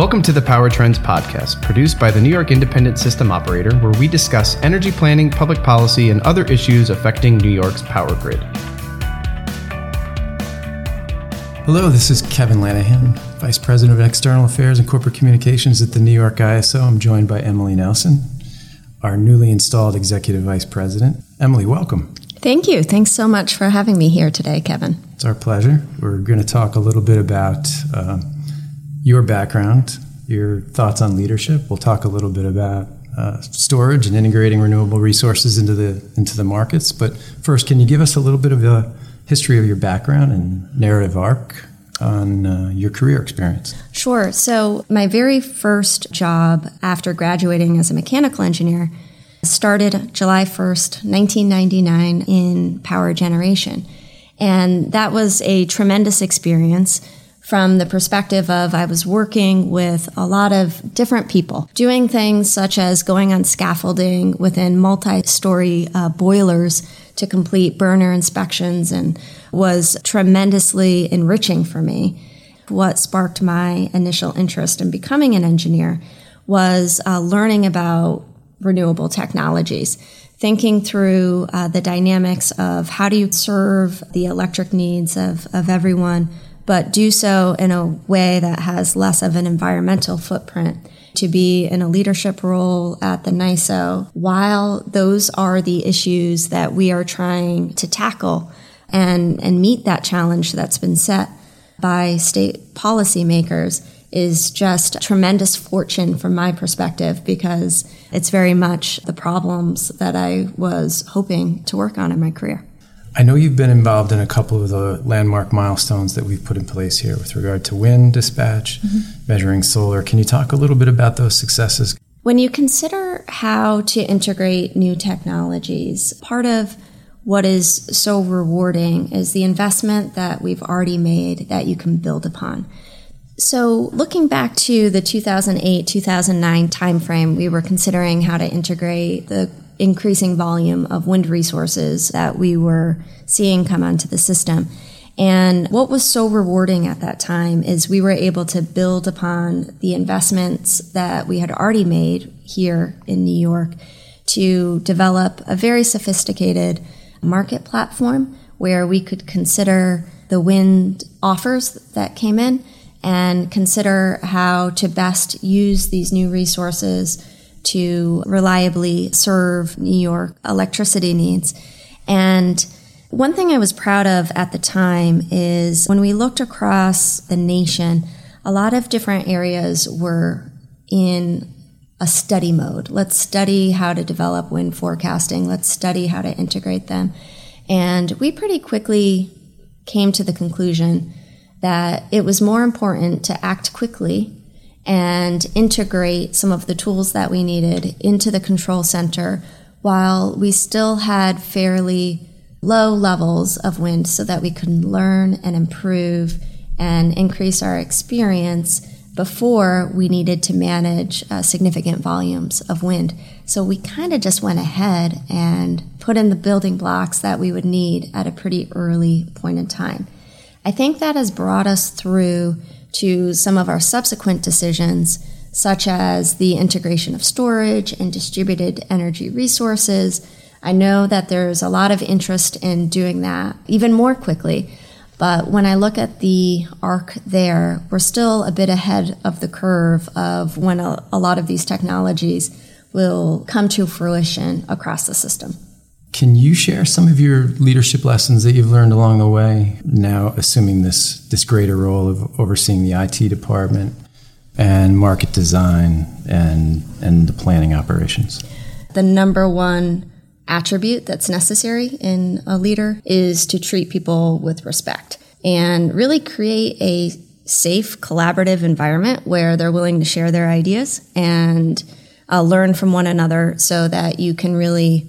Welcome to the Power Trends Podcast, produced by the New York Independent System Operator, where we discuss energy planning, public policy, and other issues affecting New York's power grid. Hello, this is Kevin Lanahan, Vice President of External Affairs and Corporate Communications at the New York ISO. I'm joined by Emilie Nelson, our newly installed Executive Vice President. Emilie, welcome. Thank you. Thanks so much for having me here today, Kevin. It's our pleasure. We're going to talk a little bit about. Uh, your background, your thoughts on leadership. We'll talk a little bit about uh, storage and integrating renewable resources into the into the markets. But first, can you give us a little bit of a history of your background and narrative arc on uh, your career experience? Sure. So, my very first job after graduating as a mechanical engineer started July 1st, 1999 in power generation. And that was a tremendous experience from the perspective of I was working with a lot of different people, doing things such as going on scaffolding within multi story uh, boilers to complete burner inspections and was tremendously enriching for me. What sparked my initial interest in becoming an engineer was uh, learning about renewable technologies thinking through uh, the dynamics of how do you serve the electric needs of, of everyone but do so in a way that has less of an environmental footprint. To be in a leadership role at the NYISO while those are the issues that we are trying to tackle and, and meet that challenge that's been set by state policymakers, is just tremendous fortune from my perspective because it's very much the problems that I was hoping to work on in my career. I know you've been involved in a couple of the landmark milestones that we've put in place here with regard to wind dispatch, mm-hmm. measuring solar. Can you talk a little bit about those successes? When you consider how to integrate new technologies, part of what is so rewarding is the investment that we've already made that you can build upon. So, looking back to the 2008 2009 timeframe, we were considering how to integrate the increasing volume of wind resources that we were seeing come onto the system. And what was so rewarding at that time is we were able to build upon the investments that we had already made here in New York to develop a very sophisticated market platform where we could consider the wind offers that came in and consider how to best use these new resources to reliably serve New York electricity needs. And one thing I was proud of at the time is when we looked across the nation, a lot of different areas were in a study mode. Let's study how to develop wind forecasting. Let's study how to integrate them. And we pretty quickly came to the conclusion that it was more important to act quickly and integrate some of the tools that we needed into the control center while we still had fairly low levels of wind so that we could learn and improve and increase our experience before we needed to manage uh, significant volumes of wind. So we kind of just went ahead and put in the building blocks that we would need at a pretty early point in time. I think that has brought us through to some of our subsequent decisions, such as the integration of storage and distributed energy resources. I know that there's a lot of interest in doing that even more quickly. But when I look at the arc there, we're still a bit ahead of the curve of when a, a lot of these technologies will come to fruition across the system. Can you share some of your leadership lessons that you've learned along the way? Now, assuming this this greater role of overseeing the IT department and market design and and the planning operations. The number one attribute that's necessary in a leader is to treat people with respect and really create a safe, collaborative environment where they're willing to share their ideas and uh, learn from one another so that you can really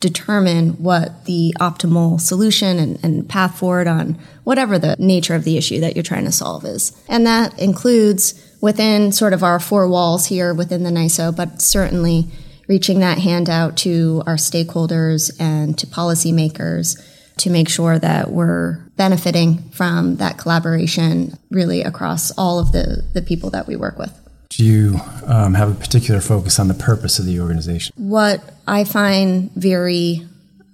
determine what the optimal solution and, and, path forward on whatever the nature of the issue that you're trying to solve is. And that includes within sort of our four walls here within the NYISO, but certainly reaching that hand out to our stakeholders and to policymakers to make sure that we're benefiting from that collaboration really across all of the, the people that we work with. Do you um, have a particular focus on the purpose of the organization? What I find very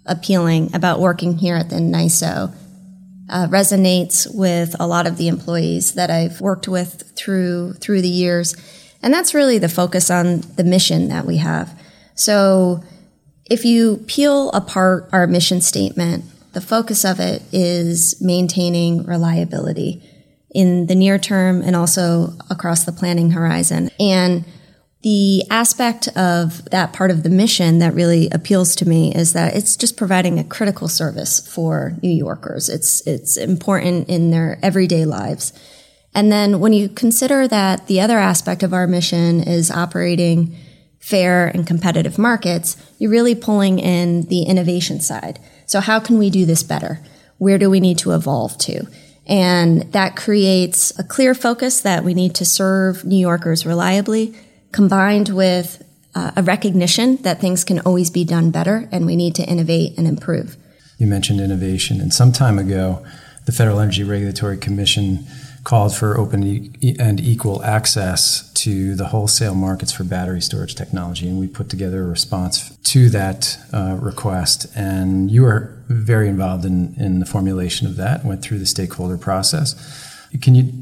appealing about working here at the NYISO uh, resonates with a lot of the employees that I've worked with through through the years, and that's really the focus on the mission that we have. So, if you peel apart our mission statement, the focus of it is maintaining reliability in the near term and also across the planning horizon. And the aspect of that part of the mission that really appeals to me is that it's just providing a critical service for New Yorkers. It's it's important in their everyday lives. And then when you consider that the other aspect of our mission is operating fair and competitive markets, you're really pulling in the innovation side. So how can we do this better? Where do we need to evolve to? And that creates a clear focus that we need to serve New Yorkers reliably, combined with uh, a recognition that things can always be done better and we need to innovate and improve. You mentioned innovation, and some time ago, the Federal Energy Regulatory Commission called for open and equal access to the wholesale markets for battery storage technology, and we put together a response to that uh, request. And you were very involved in, in the formulation of that, went through the stakeholder process. Can you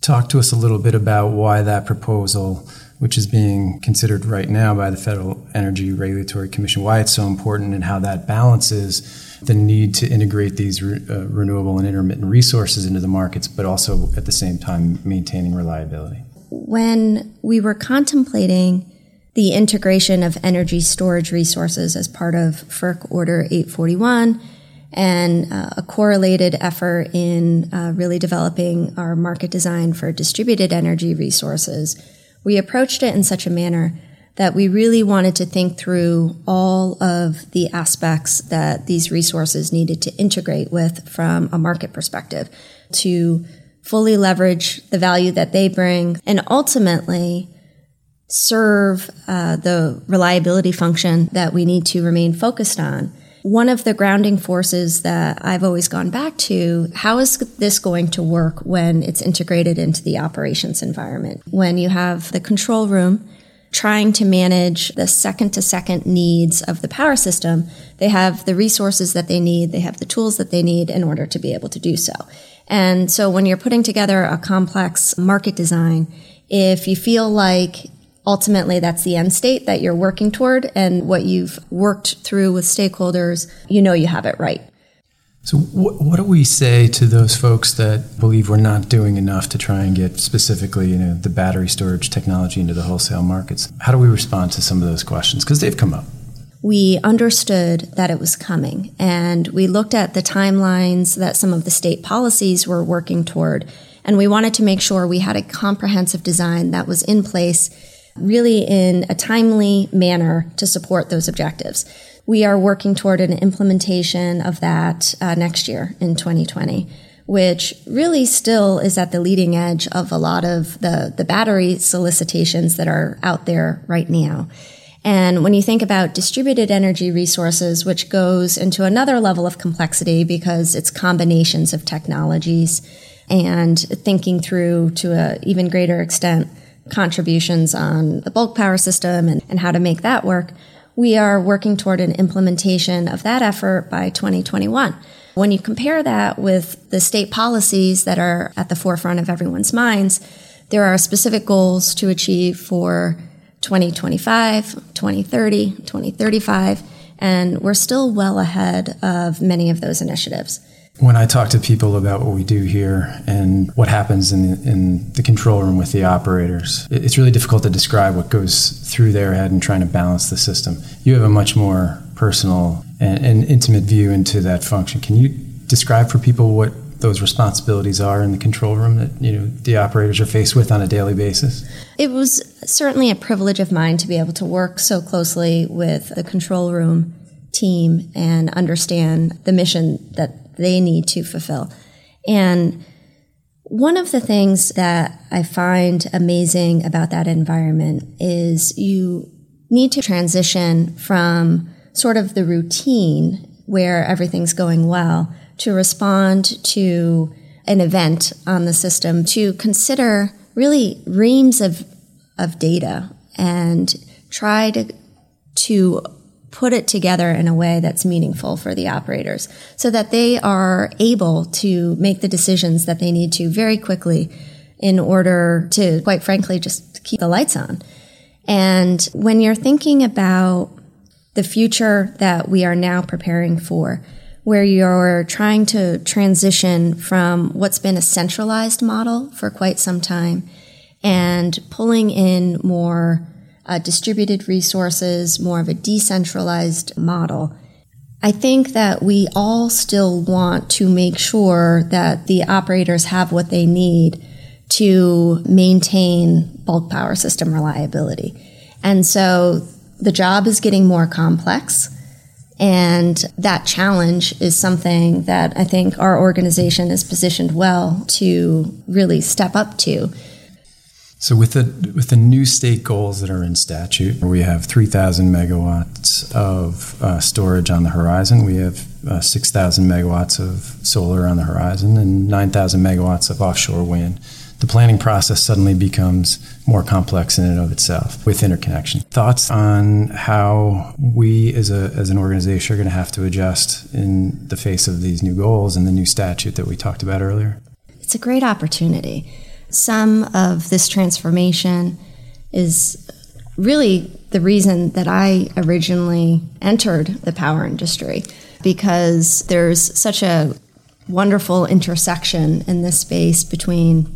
talk to us a little bit about why that proposal? Which is being considered right now by the Federal Energy Regulatory Commission, why it's so important and how that balances the need to integrate these re- uh, renewable and intermittent resources into the markets, but also at the same time maintaining reliability. When we were contemplating the integration of energy storage resources as part of FERC Order 841 and uh, a correlated effort in uh, really developing our market design for distributed energy resources, we approached it in such a manner that we really wanted to think through all of the aspects that these resources needed to integrate with from a market perspective to fully leverage the value that they bring and ultimately serve uh, the reliability function that we need to remain focused on. One of the grounding forces that I've always gone back to, how is this going to work when it's integrated into the operations environment? When you have the control room trying to manage the second to second needs of the power system, they have the resources that they need, they have the tools that they need in order to be able to do so. And so when you're putting together a complex market design, if you feel like ultimately that's the end state that you're working toward and what you've worked through with stakeholders, you know you have it right. So, what, what do we say to those folks that believe we're not doing enough to try and get specifically, you know, the battery storage technology into the wholesale markets? How do we respond to some of those questions? Because they've come up. We understood that it was coming, and we looked at the timelines that some of the state policies were working toward, and we wanted to make sure we had a comprehensive design that was in place really in a timely manner to support those objectives. We are working toward an implementation of that uh, next year in 2020 which really still is at the leading edge of a lot of the, the battery solicitations that are out there right now. And when you think about distributed energy resources, which goes into another level of complexity because it's combinations of technologies and thinking through to an even greater extent contributions on the bulk power system and, and how to make that work, we are working toward an implementation of that effort by 2021. When you compare that with the state policies that are at the forefront of everyone's minds, there are specific goals to achieve for 2025, 2030, 2035, and we're still well ahead of many of those initiatives. When I talk to people about what we do here and what happens in the, in the control room with the operators, it's really difficult to describe what goes through their head and trying to balance the system. You have a much more personal and, and intimate view into that function. Can you describe for people what those responsibilities are in the control room that you know the operators are faced with on a daily basis? It was certainly a privilege of mine to be able to work so closely with the control room team and understand the mission that they need to fulfill. And one of the things that I find amazing about that environment is you need to transition from sort of the routine where everything's going well to respond to an event on the system to consider really reams of of data and try to, to put it together in a way that's meaningful for the operators so that they are able to make the decisions that they need to very quickly in order to, quite frankly, just keep the lights on. And when you're thinking about the future that we are now preparing for, where you're trying to transition from what's been a centralized model for quite some time and pulling in more uh, distributed resources, more of a decentralized model. I think that we all still want to make sure that the operators have what they need to maintain bulk power system reliability. And so the job is getting more complex. And that challenge is something that I think our organization is positioned well to really step up to. So with the with the new state goals that are in statute, we have 3,000 megawatts of uh, storage on the horizon. We have uh, 6,000 megawatts of solar on the horizon and 9,000 megawatts of offshore wind the planning process suddenly becomes more complex in and of itself with interconnection. Thoughts on how we as, a, as an organization are going to have to adjust in the face of these new goals and the new statute that we talked about earlier? It's a great opportunity. Some of this transformation is really the reason that I originally entered the power industry because there's such a wonderful intersection in this space between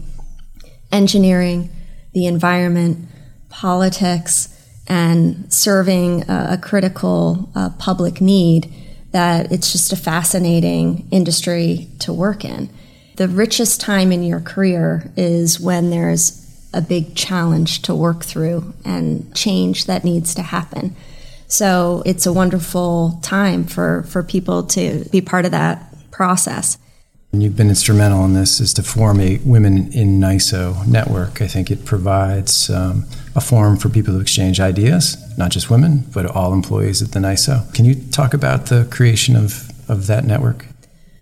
engineering, the environment, politics, and serving a, a critical uh, public need that it's just a fascinating industry to work in. The richest time in your career is when there's a big challenge to work through and change that needs to happen. So it's a wonderful time for, for people to be part of that process. And you've been instrumental in this is to form a Women in NYISO network. I think it provides um, a forum for people to exchange ideas, not just women, but all employees at the NYISO. Can you talk about the creation of, of that network?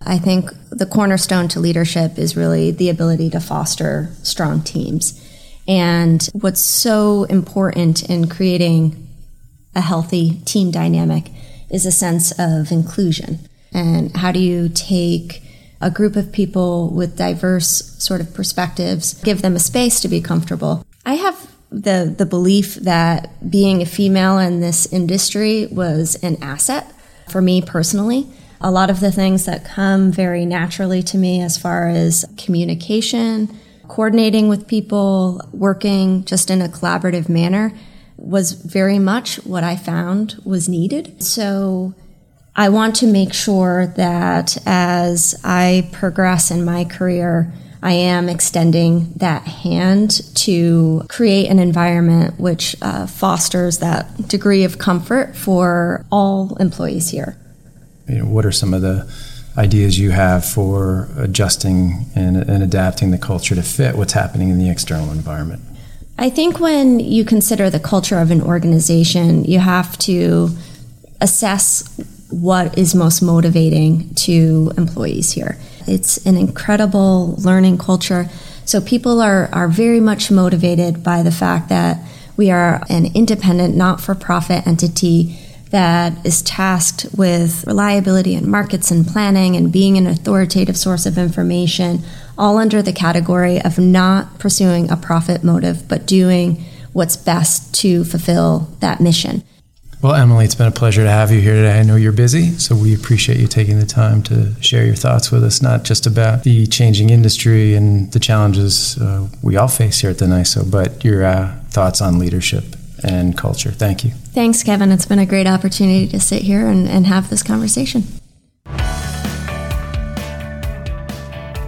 I think the cornerstone to leadership is really the ability to foster strong teams. And what's so important in creating a healthy team dynamic is a sense of inclusion. And how do you take a group of people with diverse sort of perspectives, give them a space to be comfortable. I have the the belief that being a female in this industry was an asset for me personally. A lot of the things that come very naturally to me as far as communication, coordinating with people, working just in a collaborative manner was very much what I found was needed. So I want to make sure that as I progress in my career, I am extending that hand to create an environment which uh, fosters that degree of comfort for all employees here. You know, what are some of the ideas you have for adjusting and, and adapting the culture to fit what's happening in the external environment? I think when you consider the culture of an organization, you have to assess what is most motivating to employees here. It's an incredible learning culture. So people are, are very much motivated by the fact that we are an independent, not for profit entity that is tasked with reliability and markets and planning and being an authoritative source of information, all under the category of not pursuing a profit motive, but doing what's best to fulfill that mission. Well, Emilie, it's been a pleasure to have you here today. I know you're busy, so we appreciate you taking the time to share your thoughts with us, not just about the changing industry and the challenges uh, we all face here at the NYISO, but your uh, thoughts on leadership and culture. Thank you. Thanks, Kevin. It's been a great opportunity to sit here and, and have this conversation.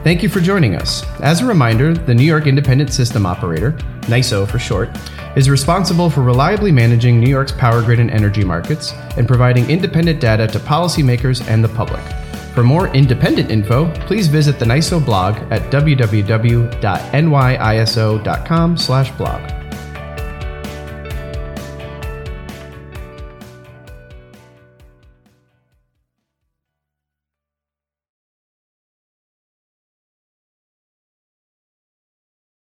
Thank you for joining us. As a reminder, the New York Independent System Operator, NYISO for short, is responsible for reliably managing New York's power grid and energy markets and providing independent data to policymakers and the public. For more independent info, please visit the NYISO blog at www.nyiso.com/blog.